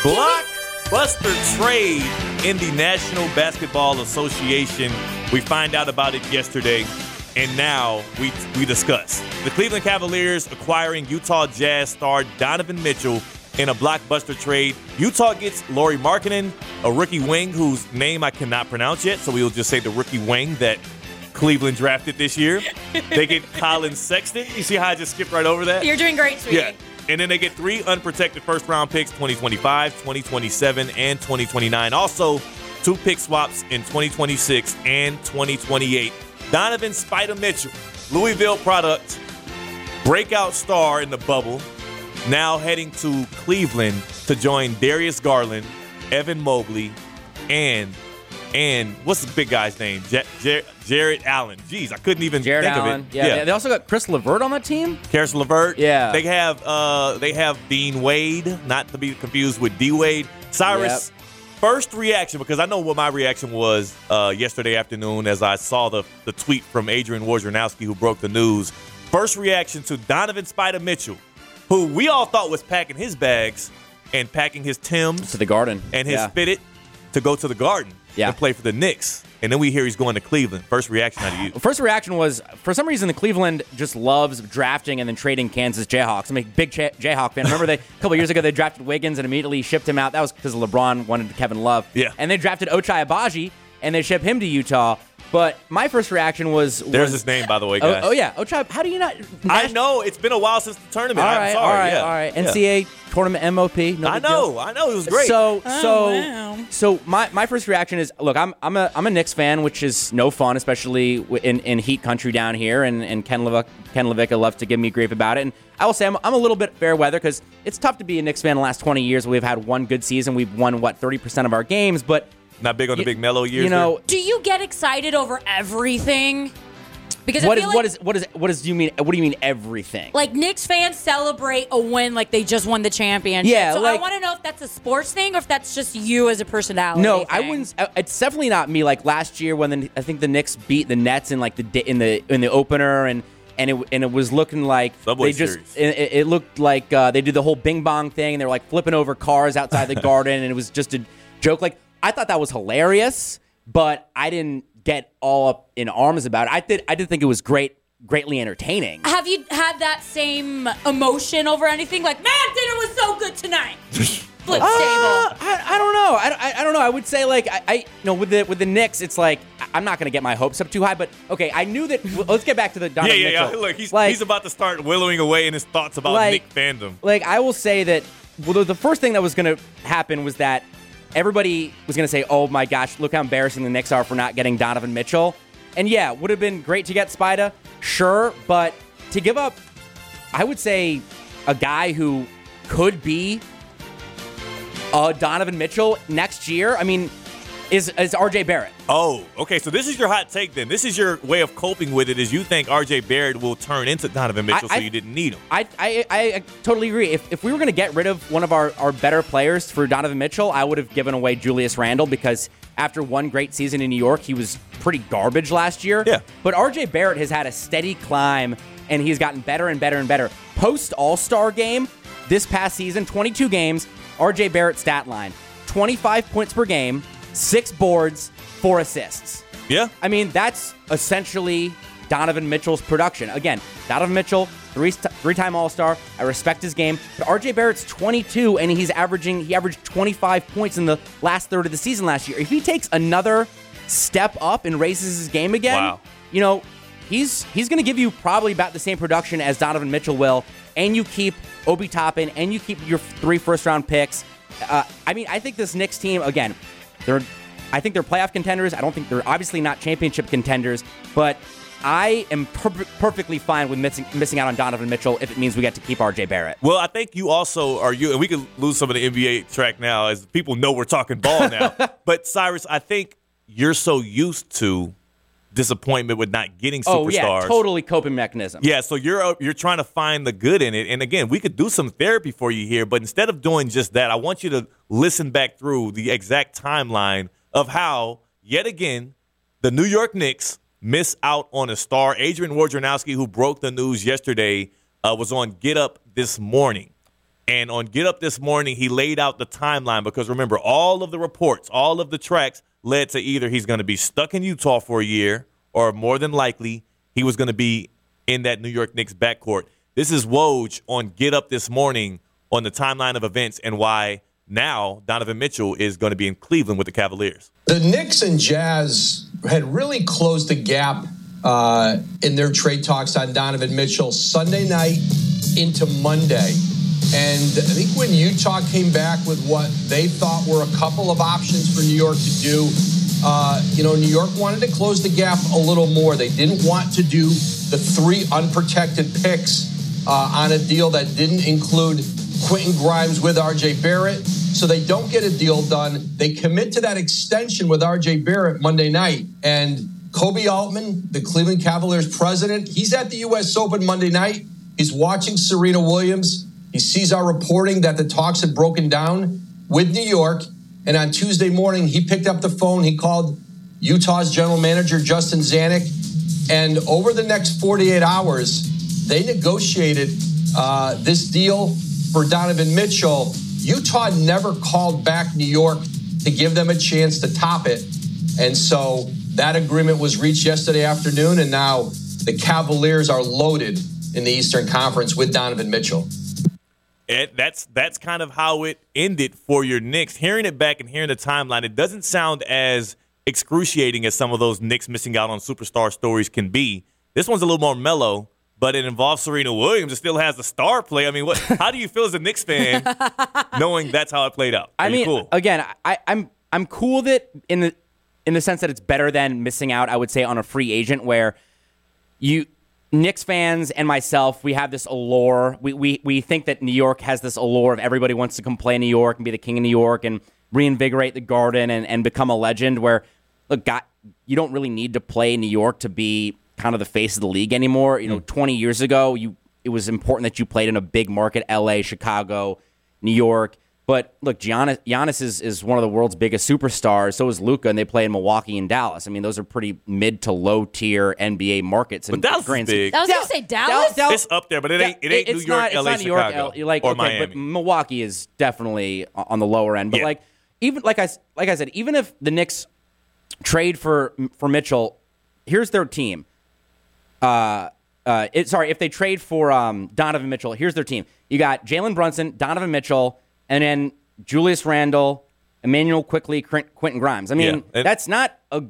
Blockbuster trade in the National Basketball Association. We find out about it yesterday, and now we we discuss the Cleveland Cavaliers acquiring Utah Jazz star Donovan Mitchell in a blockbuster trade. Utah gets Lauri Markkanen, a rookie wing whose name I cannot pronounce yet, so we will just say the rookie wing that Cleveland drafted this year. they get Collin Sexton. You see how I just skipped right over that? You're doing great, sweetie. Yeah. And then they get three unprotected first round picks 2025, 2027, and 2029. Also, two pick swaps in 2026 and 2028. Donovan Spider Mitchell, Louisville product, breakout star in the bubble, now heading to Cleveland to join Darius Garland, Evan Mobley, and and what's the big guy's name? Ja- Jar- Jarrett Allen. Jeez, I couldn't even Jarrett think Allen. of it. Yeah, They also got Caris LeVert on that team. Caris LeVert. Yeah. They have uh they have Dean Wade, not to be confused with D Wade. Cyrus, first reaction, because I know what my reaction was uh yesterday afternoon as I saw the the tweet from Adrian Wojnarowski who broke the news. First reaction to Donovan Spider Mitchell, who we all thought was packing his bags and packing his Tims To the Garden. and his yeah. Spitted to go to the Garden Yeah. and play for the Knicks. And then we hear he's going to Cleveland. First reaction out of you. First reaction was for some reason the Cleveland just loves drafting and then trading Kansas Jayhawks. I'm a big Ch- Jayhawk fan. Remember they a couple years ago they drafted Wiggins and immediately shipped him out. That was because LeBron wanted Kevin Love. Yeah. And they drafted Ochai Agbaji and they shipped him to Utah. But my first reaction was There's was, his name, by the way, Oh, guys. oh yeah, oh, Ochai. How do you not? I know it's been a while since the tournament. All I'm right, sorry. all right, yeah. all right. Yeah. Tournament MOP. No I big deal. know, I know. It was great. So Oh, so wow. so my, my first reaction is look I'm I'm a I'm a Knicks fan which is no fun especially in, in Heat country down here and and Ken Levick Ken LaVicka loves to give me grief about it and I will say I'm, I'm a little bit fair weather because it's tough to be a Knicks fan the last 20 years we've had one good season we've won what 30 percent of our games but not big on the you- big mellow years. you know Do you get excited over everything? Because what I is feel like, what is what is what is do you mean what do you mean everything like Knicks fans celebrate a win like they just won the championship. Yeah, so like- I want to know if that's a sports thing or if that's just you as a personality. No, I wouldn't. uh, It's definitely not me. Like last year when the, I think the Knicks beat the Nets in like the in the in the opener and. And it, and it was looking like Subway they just it, it- it looked like uh, they did the whole bing bong thing and they were like flipping over cars outside the garden and it was just a joke like I thought that was hilarious but I didn't get all up in arms about it I did I did think it was great greatly entertaining Have you had that same emotion over anything? Like, man, dinner was so good tonight. Flip Uh, table. I, I don't know. I, I, I don't know. I would say like I, I you know with the with the Knicks, it's like I- I'm not gonna get my hopes up too high. But okay, I knew that. let's get back to the yeah, Donovan yeah, yeah. Mitchell. Look, he's like, he's about to start willowing away in his thoughts about Like- Knick fandom. like I will say that. Well, the, the first thing that was gonna happen was that everybody was gonna say, "Oh my gosh, look how embarrassing the Knicks are for not getting Donovan Mitchell." And yeah, would have been great to get Spida, sure, but to give up, I would say a guy who could be uh, Donovan Mitchell next year. I mean, is is RJ Barrett? Oh, okay. So this is your hot take then. This is your way of coping with it. Is you think R.J. Barrett will turn into Donovan Mitchell, I- so you didn't need him? I, I, I totally agree. If, if we were going to get rid of one of our, our better players for Donovan Mitchell, I would have given away Julius Randle because after one great season in New York, he was pretty garbage last year. Yeah. But RJ Barrett has had a steady climb and he's gotten better and better and better. Post All Star game this past season, 22 games, RJ Barrett stat line 25 points per game, six boards, four assists. Yeah. I mean, that's essentially Donovan Mitchell's production. Again, Donovan Mitchell, three three time All Star. I respect his game, but RJ Barrett's 22 and he's averaging he averaged 25 points in the last third of the season last year. If he takes another step up and raises his game again, Wow. you know, he's he's going to give you probably about the same production as Donovan Mitchell will, and you keep Obi Toppin and you keep your three first round picks. Uh, I mean, I think this Knicks team again, they're I think they're playoff contenders. I don't think they're obviously not championship contenders, but I am per- perfectly fine with missing, missing out on Donovan Mitchell if it means we get to keep RJ Barrett. Well, I think you also are you, and we could lose some of the NBA track now as people know we're talking ball now. but Cyrus, I think you're so used to disappointment with not getting superstars. Oh yeah, totally coping mechanism. Yeah, so you're uh, you're trying to find the good in it. And again, we could do some therapy for you here, but instead of doing just that, I want you to listen back through the exact timeline of how yet again the New York Knicks miss out on a star. Adrian Wojnarowski, who broke the news yesterday, uh, was on Get Up this morning. And on Get Up this morning, he laid out the timeline because remember, all of the reports, all of the tracks led to either he's going to be stuck in Utah for a year, or more than likely, he was going to be in that New York Knicks backcourt. This is Woj on Get Up this morning on the timeline of events and why now Donovan Mitchell is going to be in Cleveland with the Cavaliers. The Knicks and Jazz had really closed the gap uh, in their trade talks on Donovan Mitchell Sunday night into Monday. And I think when Utah came back with what they thought were a couple of options for New York to do, uh, you know, New York wanted to close the gap a little more. They didn't want to do the three unprotected picks uh, on a deal that didn't include Quentin Grimes with RJ Barrett. So they don't get a deal done. They commit to that extension with RJ Barrett Monday night. And Koby Altman, the Cleveland Cavaliers president, he's at the U.S. Open Monday night. He's watching Serena Williams. He sees our reporting that the talks had broken down with New York. And on Tuesday morning, he picked up the phone. He called Utah's general manager, Justin Zanik. And over the next 48 hours, they negotiated uh, this deal for Donovan Mitchell. Utah never called back New York to give them a chance to top it. And so that agreement was reached yesterday afternoon. And now the Cavaliers are loaded in the Eastern Conference with Donovan Mitchell. And that's that's kind of how it ended for your Knicks. Hearing it back and hearing the timeline, it doesn't sound as excruciating as some of those Knicks missing out on superstar stories can be. This one's a little more mellow, but it involves Serena Williams. It still has the star play. I mean, what? How do you feel as a Knicks fan knowing that's how it played out? Are I mean, cool? again, I, I'm I'm cool that in the in the sense that it's better than missing out. I would say on a free agent where you Knicks fans and myself, we have this allure. We, we we think that New York has this allure of everybody wants to come play in New York and be the king of New York and reinvigorate the Garden and, and become a legend. Where look, God, you don't really need to play in New York to be kind of the face of the league anymore. You know, mm. 20 years ago, you it was important that you played in a big market, L.A., Chicago, New York. But look, Giannis, Giannis is, is one of the world's biggest superstars. So is Luka, and they play in Milwaukee and Dallas. I mean, those are pretty mid to low tier NBA markets. But Dallas is big. I was going to say Dallas. it's up there, but it ain't, it ain't it's New York, not, it's LA, not New York, Chicago, L- like or okay, Miami. but Milwaukee is definitely on the lower end. But Yeah. like even like I s- like I said, even if the Knicks trade for for Mitchell, here's their team. Uh, uh, it, sorry, if they trade for um, Donovan Mitchell, here's their team. You got Jalen Brunson, Donovan Mitchell, and then Julius Randle, Immanuel Quickley, Quentin Grimes. I mean, Yeah, that's not a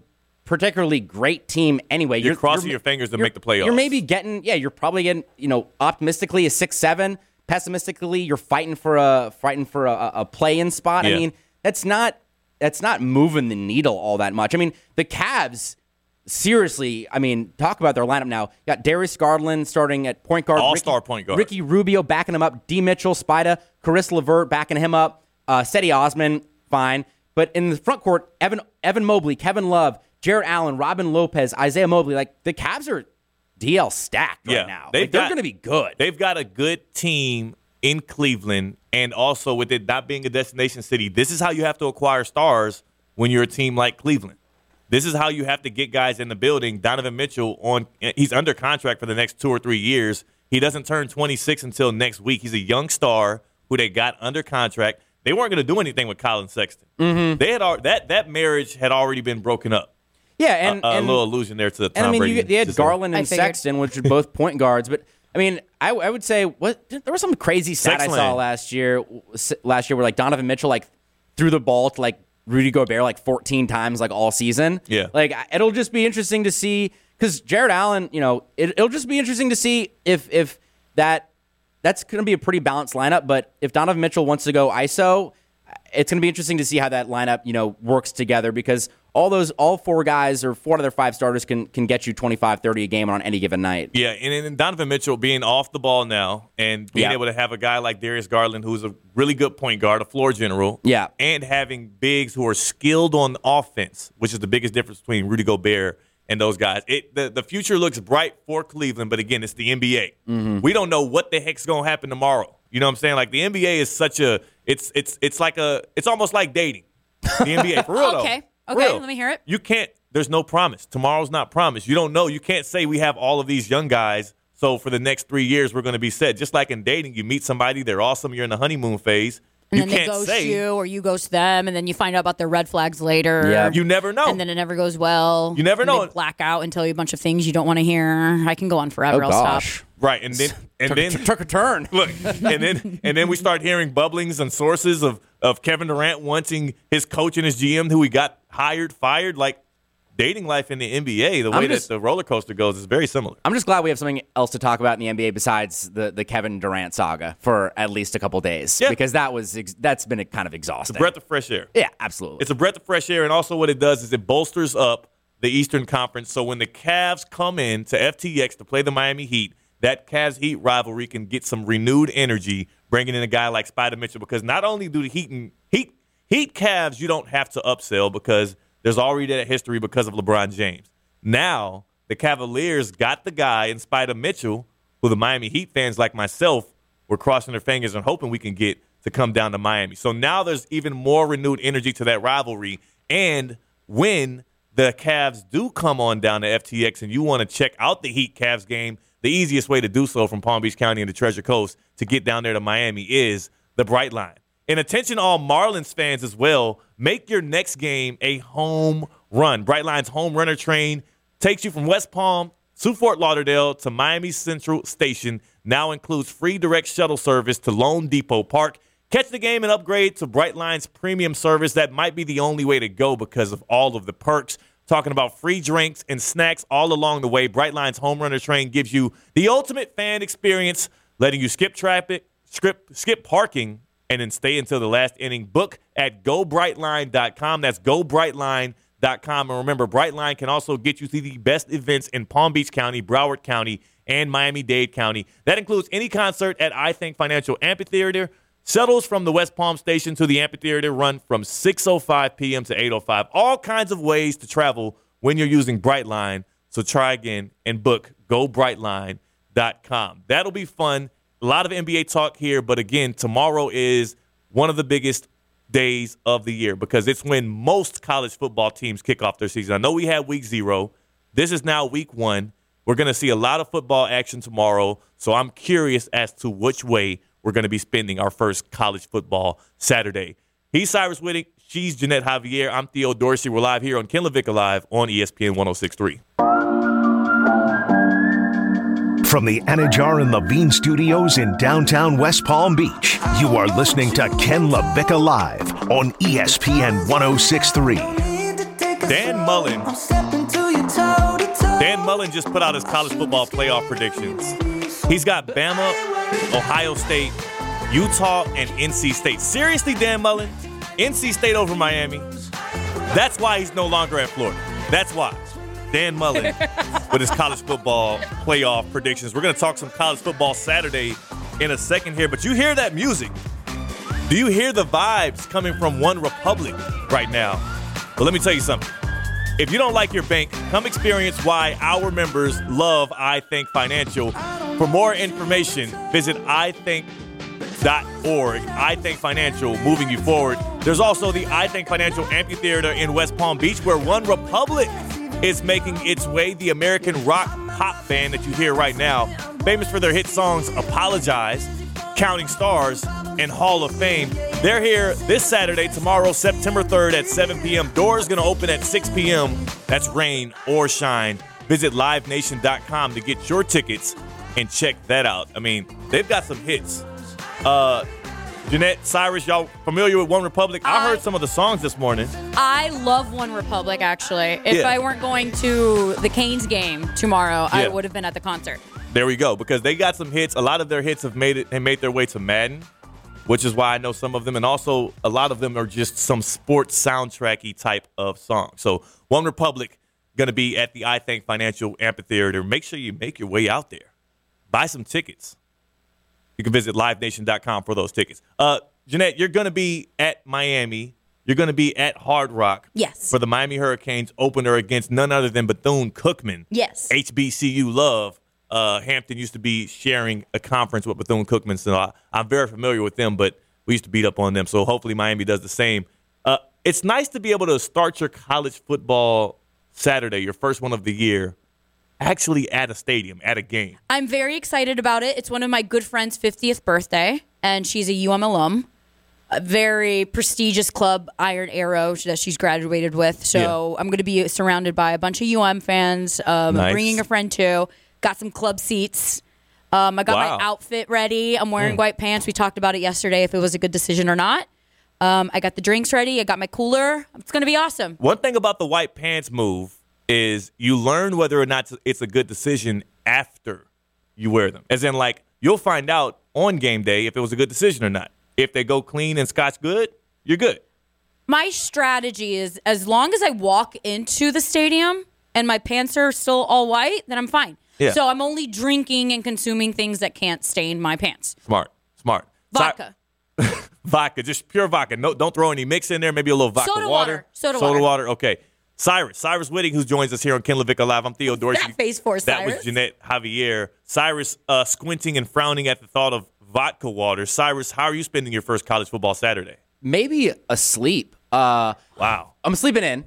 particularly great team anyway. You're crossing your fingers to make the playoffs. You're maybe getting, yeah, you're probably getting, you know, optimistically a six seven. Pessimistically, you're fighting for a fighting for a, a play-in spot. I mean, that's not that's not moving the needle all that much. I mean, the Cavs. Seriously, I mean, talk about their lineup now. You got Darius Garland starting at point guard, All-star point guard. Ricky Rubio backing him up, D. Mitchell, Spida, Caris LeVert backing him up, uh, Cedi Osman, fine. But in the front court, Evan Evan Mobley, Kevin Love, Jared Allen, Robin Lopez, Isaiah Mobley, like the Cavs are DL stacked right yeah, now. they've Like, they're going to be good. They've got a good team in Cleveland, and also with it not being a destination city, this is how you have to acquire stars when you're a team like Cleveland. This is how you have to get guys in the building. Donovan Mitchell on he's under contract for the next two or three years. He doesn't turn 26 until next week. He's a young star who they got under contract. They weren't going to do anything with Colin Sexton. Mm-hmm. They had al- that that marriage had already been broken up. yeah, and, a, a and little allusion there to the Tom and I mean, Brady. you, they had decision. Garland and. Sexton, which are both point guards. But I mean, I, I would say what there was some crazy stat Sex I saw last year. Last year, where like Donovan Mitchell like threw the ball to like Rudy Gobert like 14 times like all season. Yeah. like it'll just be interesting to see because Jared Allen, you know, it, it'll just be interesting to see if if that that's going to be a pretty balanced lineup. But if Donovan Mitchell wants to go ISO, it's going to be interesting to see how that lineup, you know, works together because all those, all four guys or four out of their five starters can can get you 25, 30 a game on any given night. Yeah, and, and Donovan Mitchell being off the ball now and being Yeah. able to have a guy like Darius Garland, who's a really good point guard, a floor general. Yeah. And having bigs who are skilled on offense, which is the biggest difference between Rudy Gobert and those guys. It the, the future looks bright for Cleveland, but again, it's the NBA. Mm-hmm. We don't know what the heck's gonna happen tomorrow. You know what I'm saying? Like the NBA is such a it's it's it's like a it's almost like dating. The NBA for real. Okay. For Okay, real. let me hear it. You can't. There's no promise. Tomorrow's not promised. You don't know. You can't say we have all of these young guys. So for the next three years, we're going to be set. Just like in dating, you meet somebody, they're awesome. You're in the honeymoon phase. And you then they can't ghost say you, or you ghost them, and then you find out about their red flags later. Yeah. you never know. And then it never goes well. You never And know. They black out and tell you a bunch of things you don't want to hear. I can go on forever. Oh I'll gosh. stop. Right, and then and Took, then took a turn. look, and then and then we start hearing bubblings and sources of of Kevin Durant wanting his coach and his GM, who he got hired, fired. Like dating life in the NBA, the way just- that the roller coaster goes is very similar. I'm just glad we have something else to talk about in the NBA besides the, the Kevin Durant saga for at least a couple days Yeah. because that was ex- that's been a kind of exhausting. A Breath of fresh air. yeah, absolutely. It's a breath of fresh air, and also what it does is it bolsters up the Eastern Conference. So when the Cavs come in to FTX to play the Miami Heat, that Cavs Heat rivalry can get some renewed energy, bringing in a guy like Spider Mitchell. Because not only do the Heat and Heat Heat Cavs, you don't have to upsell because there's already that history because of LeBron James. Now the Cavaliers got the guy in Spider Mitchell, who the Miami Heat fans like myself were crossing their fingers and hoping we can get to come down to Miami. So now there's even more renewed energy to that rivalry. And when the Cavs do come on down to FTX and you want to check out the Heat Cavs game, the easiest way to do so from Palm Beach County and the Treasure Coast to get down there to Miami is the Brightline. And attention all Marlins fans as well, make your next game a home run. Brightline's home runner train takes you from West Palm to Fort Lauderdale to Miami Central Station. Now includes free direct shuttle service to loanDepot Park. Catch the game and upgrade to Brightline's premium service. That might be the only way to go because of all of the perks. Talking about free drinks and snacks all along the way. Brightline's home runner train gives you the ultimate fan experience, letting you skip traffic, skip, skip parking, and then stay until the last inning. Book at gobrightline.com. That's gobrightline.com. And remember, Brightline can also get you to the best events in Palm Beach County, Broward County, and Miami Dade County. That includes any concert at iTHINK Financial Amphitheater. Shuttles from the West Palm Station to the amphitheater run from 6:05 p.m. to 8:05. All kinds of ways to travel when you're using Brightline. So try again and book gobrightline.com. That'll be fun. A lot of NBA talk here, but again, tomorrow is one of the biggest days of the year because it's when most college football teams kick off their season. I know we had week zero. This is now week one. We're going to see a lot of football action tomorrow. So I'm curious as to which way we're going to be spending our first college football Saturday. He's Cyrus Wittig. She's Ginette Javier. I'm Theo Dorsey. We're live here on Ken LaVicka Live on ESPN 1063. From the Anidjar and Levine Studios in downtown West Palm Beach, you are listening to Ken LaVicka Live on ESPN 1063. Dan Mullen. Dan Mullen just put out his college football playoff predictions. He's got Bama, Ohio State, Utah, and NC State. Seriously, Dan Mullen? NC State over Miami? That's why he's no longer at Florida. That's why. Dan Mullen with his college football playoff predictions. We're going to talk some college football Saturday in a second here, but you hear that music. Do you hear the vibes coming from OneRepublic right now? Well, let me tell you something. If you don't like your bank, come experience why our members love iTHINK Financial. For more information, visit iThink.org. iTHINK Financial, moving you forward. There's also the iTHINK Financial Amphitheater in West Palm Beach, where OneRepublic is making its way. The American rock pop band that you hear right now, famous for their hit songs Apologize, Counting Stars, and Hall of Fame. They're here this Saturday, tomorrow, September 3rd at 7 p.m. Doors going to open at 6 p.m. That's rain or shine. Visit livenation.com to get your tickets and check that out. I mean, they've got some hits. Uh, Ginette, Cyrus, y'all familiar with OneRepublic? I, heard some of the songs this morning. I love OneRepublic, actually. If Yeah. I weren't going to the Canes game tomorrow, I would have been at the concert. There we go. Because they got some hits. A lot of their hits have made it. They made their way to Madden, which is why I know some of them, and also a lot of them are just some sports soundtracky type of songs. So OneRepublic going to be at the iTHINK Financial Amphitheater. Make sure you make your way out there. Buy some tickets. You can visit livenation.com for those tickets. Uh, Ginette, you're going to be at Miami. You're going to be at Hard Rock. Yes. For the Miami Hurricanes opener against none other than Bethune Cookman. Yes. HBCU love. Uh, Hampton used to be sharing a conference with Bethune Cookman, so I, I'm very familiar with them. But we used to beat up on them, so hopefully Miami does the same. Uh, it's nice to be able to start your college football Saturday, your first one of the year, actually at a stadium, at a game. I'm very excited about it. It's one of my good friend's 50th birthday, and she's a UM alum. A very prestigious club, Iron Arrow, that she's graduated with. So I'm going to be surrounded by a bunch of UM fans. Um, Nice. Bringing a friend too. Got some club seats. Um, I got Wow. my outfit ready. I'm wearing Mm. white pants. We talked about it yesterday if it was a good decision or not. Um, I got the drinks ready. I got my cooler. It's going to be awesome. One thing about the white pants move is you learn whether or not it's a good decision after you wear them. As in, like, you'll find out on game day if it was a good decision or not. If they go clean and scotch good, you're good. My strategy is as long as I walk into the stadium and my pants are still all white, then I'm fine. Yeah. So I'm only drinking and consuming things that can't stain my pants. Smart, smart. Si- Vodka. vodka, just pure vodka. No, don't throw any mix in there. Maybe a little vodka water. Soda water. water. Soda Soda water. water. Okay. Cyrus, Cyrus Wittig, who joins us here on Ken LaVicka Live. I'm Theo Dorsey. That face for Cyrus. That was Ginette Javier. Cyrus uh, squinting and frowning at the thought of vodka water. Cyrus, how are you spending your first college football Saturday? Maybe asleep. Uh, wow. I'm sleeping in.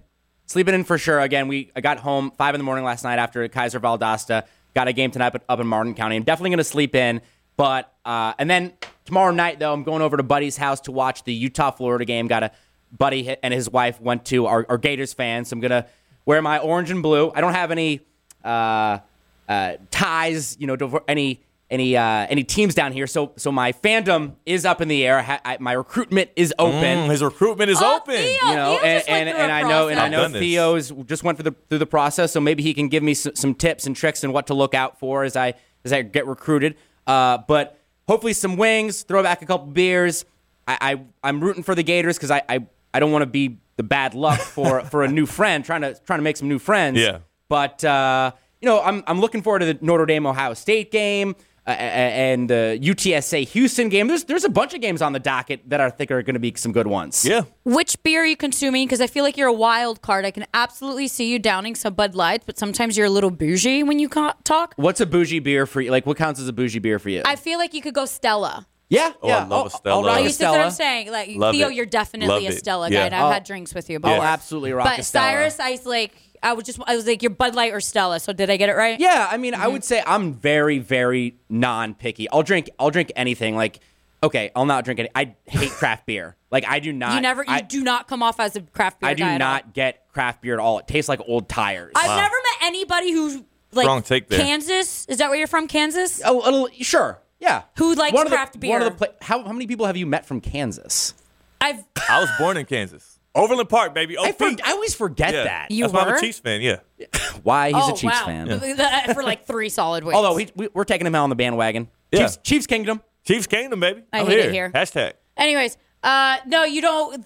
Sleeping in for sure. Again, we I got home five in the morning last night after Keiser Valdosta. Got a game tonight up- in Martin County. I'm definitely going to sleep in. But uh, and then tomorrow night though, I'm going over to Buddy's house to watch the Utah Florida game. Got a buddy and his wife went to our, our Gators fans. So I'm gonna wear my orange and blue. I don't have any uh, uh, ties, you know, any any uh, any teams down here. So so my fandom is up in the air. I, I, my recruitment is open. Mm, his recruitment is Oh, open. Theo, you know, Theo and, just went and, through and a I know and I know Theo's just went through the through the process, so maybe he can give me some, some tips and tricks and what to look out for as I as I get recruited. Uh, but hopefully some wings, throw back a couple beers. I, I I'm rooting for the Gators because I, I I don't want to be the bad luck for for a new friend trying to trying to make some new friends. Yeah. But uh, you know, I'm I'm looking forward to the Notre Dame Ohio State game. Uh, and the UTSA Houston game. There's there's a bunch of games on the docket that I think are going to be some good ones. Yeah. Which beer are you consuming? Because I feel like you're a wild card. I can absolutely see you downing some Bud Lights, but sometimes you're a little bougie when you talk. What's a bougie beer for you? Like, what counts as a bougie beer for you? I feel like you could go Stella. Yeah, Oh, I yeah. love a I'll- Stella. I'll rock Oh, a You see what I'm saying? Like Love Theo, it. you're definitely Love a it. Stella Yeah. guy. And I've I'll- had drinks with you I'll before. absolutely rock But a Stella. Cyrus, I was like, I was just, I was like, you're Bud Light or Stella. So did I get it right? Yeah, I mean, Mm-hmm. I would say I'm very, very non-picky. I'll drink, I'll drink anything. Like, okay, I'll not drink any. I hate craft beer. Like, I do not. You never, you I, do not come off as a craft beer I do guy at all. not get craft beer at all. It tastes like old tires. I've never met anybody who like Strong take there. Kansas. Is that where you're from? Kansas? a little, sure, yeah. Who likes one of the- craft One of beer? the pla- how how many people have you met from Kansas? I've I was born in Kansas. Overland Park, baby. I, for, I always forget yeah. that. You That's why I'm a Chiefs fan, yeah. Why he's oh, a Chiefs wow. fan. for like three solid weeks. Although we, we, we're taking him out on the bandwagon. Yeah. Chiefs, Chiefs Kingdom. Chiefs Kingdom, baby. I I'm hate here. it here. Hashtag. Anyways, uh, no, you don't.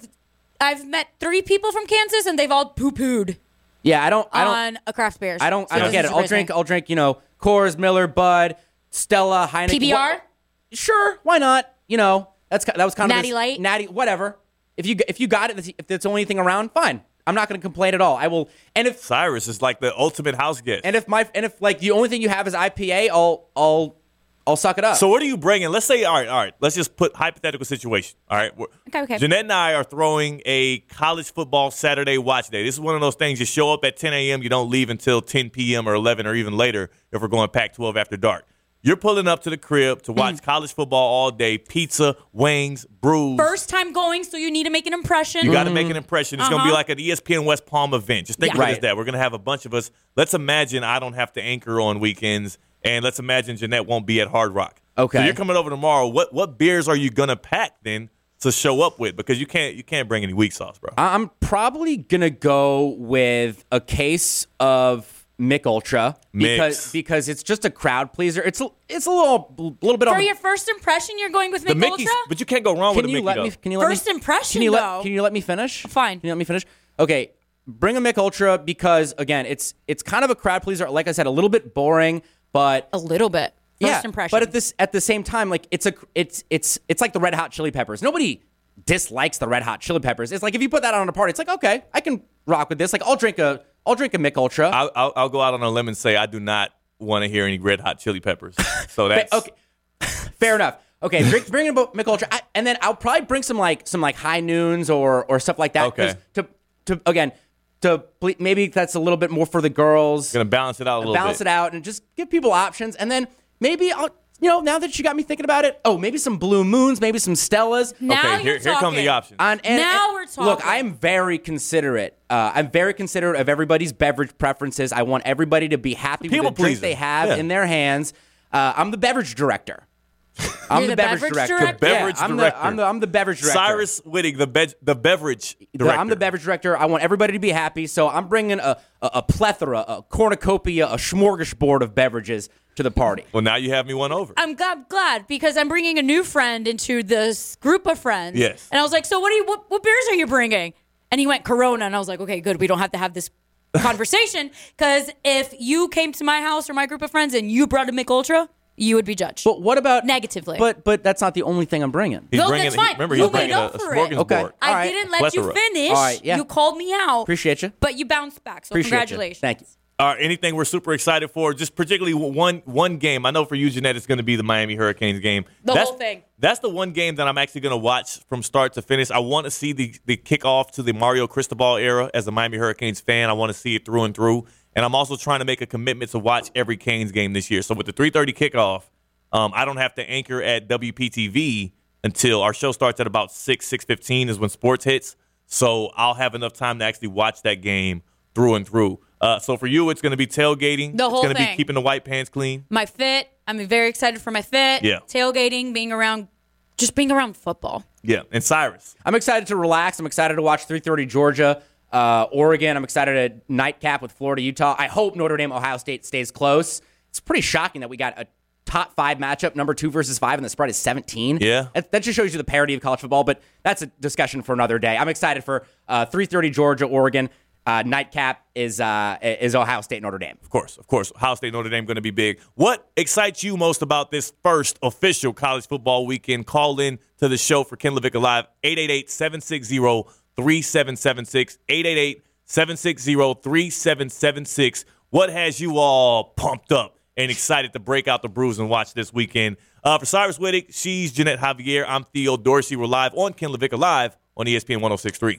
I've met three people from Kansas, and they've all poo pooed Yeah, I don't. I don't. on a craft beer. I don't. I don't get it. I'll drink. crazy. I'll drink. You know, Coors, Miller, Bud, Stella, Heineken. PBR? Wha- Sure, why not? You know, that's that was kind of Natty this- Light? Natty, whatever. If you if you got it, if it's the only thing around, fine. I'm not going to complain at all. I will. And if Cyrus is like the ultimate house guest. and if my and if like the only thing you have is IPA, I'll I'll I'll suck it up. So what are you bringing? Let's say, all right, all right. Let's just put hypothetical situation. All right. We're- Okay, okay. Ginette and I are throwing a college football Saturday watch day. This is one of those things. You show up at 10 a.m. You don't leave until 10 p.m. or 11 or even later if we're going Pac-12 after dark. You're pulling up to the crib to Mm. watch college football all day. Pizza, wings, brews. First time going, so you need to make an impression. You got to make an impression. It's going to be Uh-huh. like an ESPN West Palm event. Just think Yeah. of it as Right. that. We're going to have a bunch of us. Let's imagine I don't have to anchor on weekends and let's imagine Ginette won't be at Hard Rock. Okay. So you're coming over tomorrow. What what beers are you gonna pack then to show up with? Because you can't you can't bring any weak sauce, bro. I'm probably gonna go with a case of Mick Ultra because Mix. because it's just a crowd pleaser. It's a, it's a little little bit For on your first impression, you're going with The Mick Mickey's, Ultra? but you can't go wrong Can with a you Mickey let though. me? Can you let First me, impression, Can you let? though. Can you let me finish? Fine. Can you let me finish? Okay. Bring a Mick Ultra because again, it's it's kind of a crowd pleaser. Like I said, a little bit boring, but a little bit. First yeah. impression. But at this at the same time, like it's a it's it's it's like the Red Hot Chili Peppers. Nobody dislikes the Red Hot Chili Peppers. It's like if you put that on a party, it's like okay, I can rock with this. Like I'll drink a I'll drink a Mick Ultra. I'll, I'll, I'll go out on a limb and say I do not want to hear any Red Hot Chili Peppers. So that's okay. Fair enough. Okay, drink, bring in a Mick Ultra, I, and then I'll probably bring some like some like high noons or or stuff like that. Okay. To to again to ple- maybe that's a little bit more for the girls. gonna balance it out a little bit. balance bit. it out and just give people options, and then maybe I'll. You know, now that you got me thinking about it, oh, maybe some blue moons, maybe some Stellas. Now okay, here, here come the options. On- and- Now and- we're talking. Look. I'm very considerate. Uh, I'm very considerate of everybody's beverage preferences. I want everybody to be happy People with the drink pleaser. they have Yeah. in their hands. Uh, I'm the beverage director. I'm You're the beverage director? The beverage yeah, I'm director. The, I'm the I'm the beverage director. Cyrus Wittig, the be- the beverage The- director. I'm the beverage director. I want everybody to be happy, so I'm bringing a, a, a plethora, a cornucopia, a smorgasbord of beverages to the party. Well, now you have me one over. I'm glad, glad because I'm bringing a new friend into this group of friends. Yes. And I was like, so what are you? What, what beers are you bringing? And he went Corona, and I was like, okay, good. We don't have to have this conversation because if you came to my house or my group of friends and you brought a Mick Ultra, you would be judged But what about negatively. But but that's not the only thing I'm bringing. He's No, bringing, that's fine. Remember, You he's made bringing a, up a for it. smorgasbord. Okay. I All right. didn't let Plethora. you finish. All right, yeah. You called me out. Appreciate you. But you bounced back. So Appreciate congratulations. you. Thank you. Uh, anything we're super excited for? Just particularly one one game. I know for you, Ginette, it's going to be the Miami Hurricanes game. The that's, whole thing. That's the one game that I'm actually going to watch from start to finish. I want to see the the kickoff to the Mario Cristobal era as a Miami Hurricanes fan. I want to see it through and through. And I'm also trying to make a commitment to watch every Canes game this year. So with the 3:30 kickoff, um, I don't have to anchor at WPTV until our show starts at about six six fifteen is when sports hits. So I'll have enough time to actually watch that game through and through. Uh, so for you, it's going to be tailgating. The whole it's going to be keeping the white pants clean. My fit. I'm very excited for my fit. Yeah. Tailgating, being around, just being around football. Yeah, and Cyrus. I'm excited to relax. I'm excited to watch 3:30 Georgia, uh, Oregon. I'm excited to nightcap with Florida, Utah. I hope Notre Dame, Ohio State stays close. It's pretty shocking that we got a top five matchup, number two versus five, and the spread is 17. Yeah. that, that just shows you the parity of college football. But that's a discussion for another day. I'm excited for uh, 3:30 Georgia, Oregon. Uh, nightcap is uh, is Ohio State, Notre Dame. Of course, of course. Ohio State, Notre Dame going to be big. What excites you most about this first official college football weekend? Call in to the show for Ken LaVicka Live, 888-760-3776, 888-760-3776. What has you all pumped up and excited to break out the brews and watch this weekend? Uh, for Cyrus Wittig, she's Ginette Javier. I'm Theo Dorsey. We're live on Ken LaVicka Live on ESPN 1063.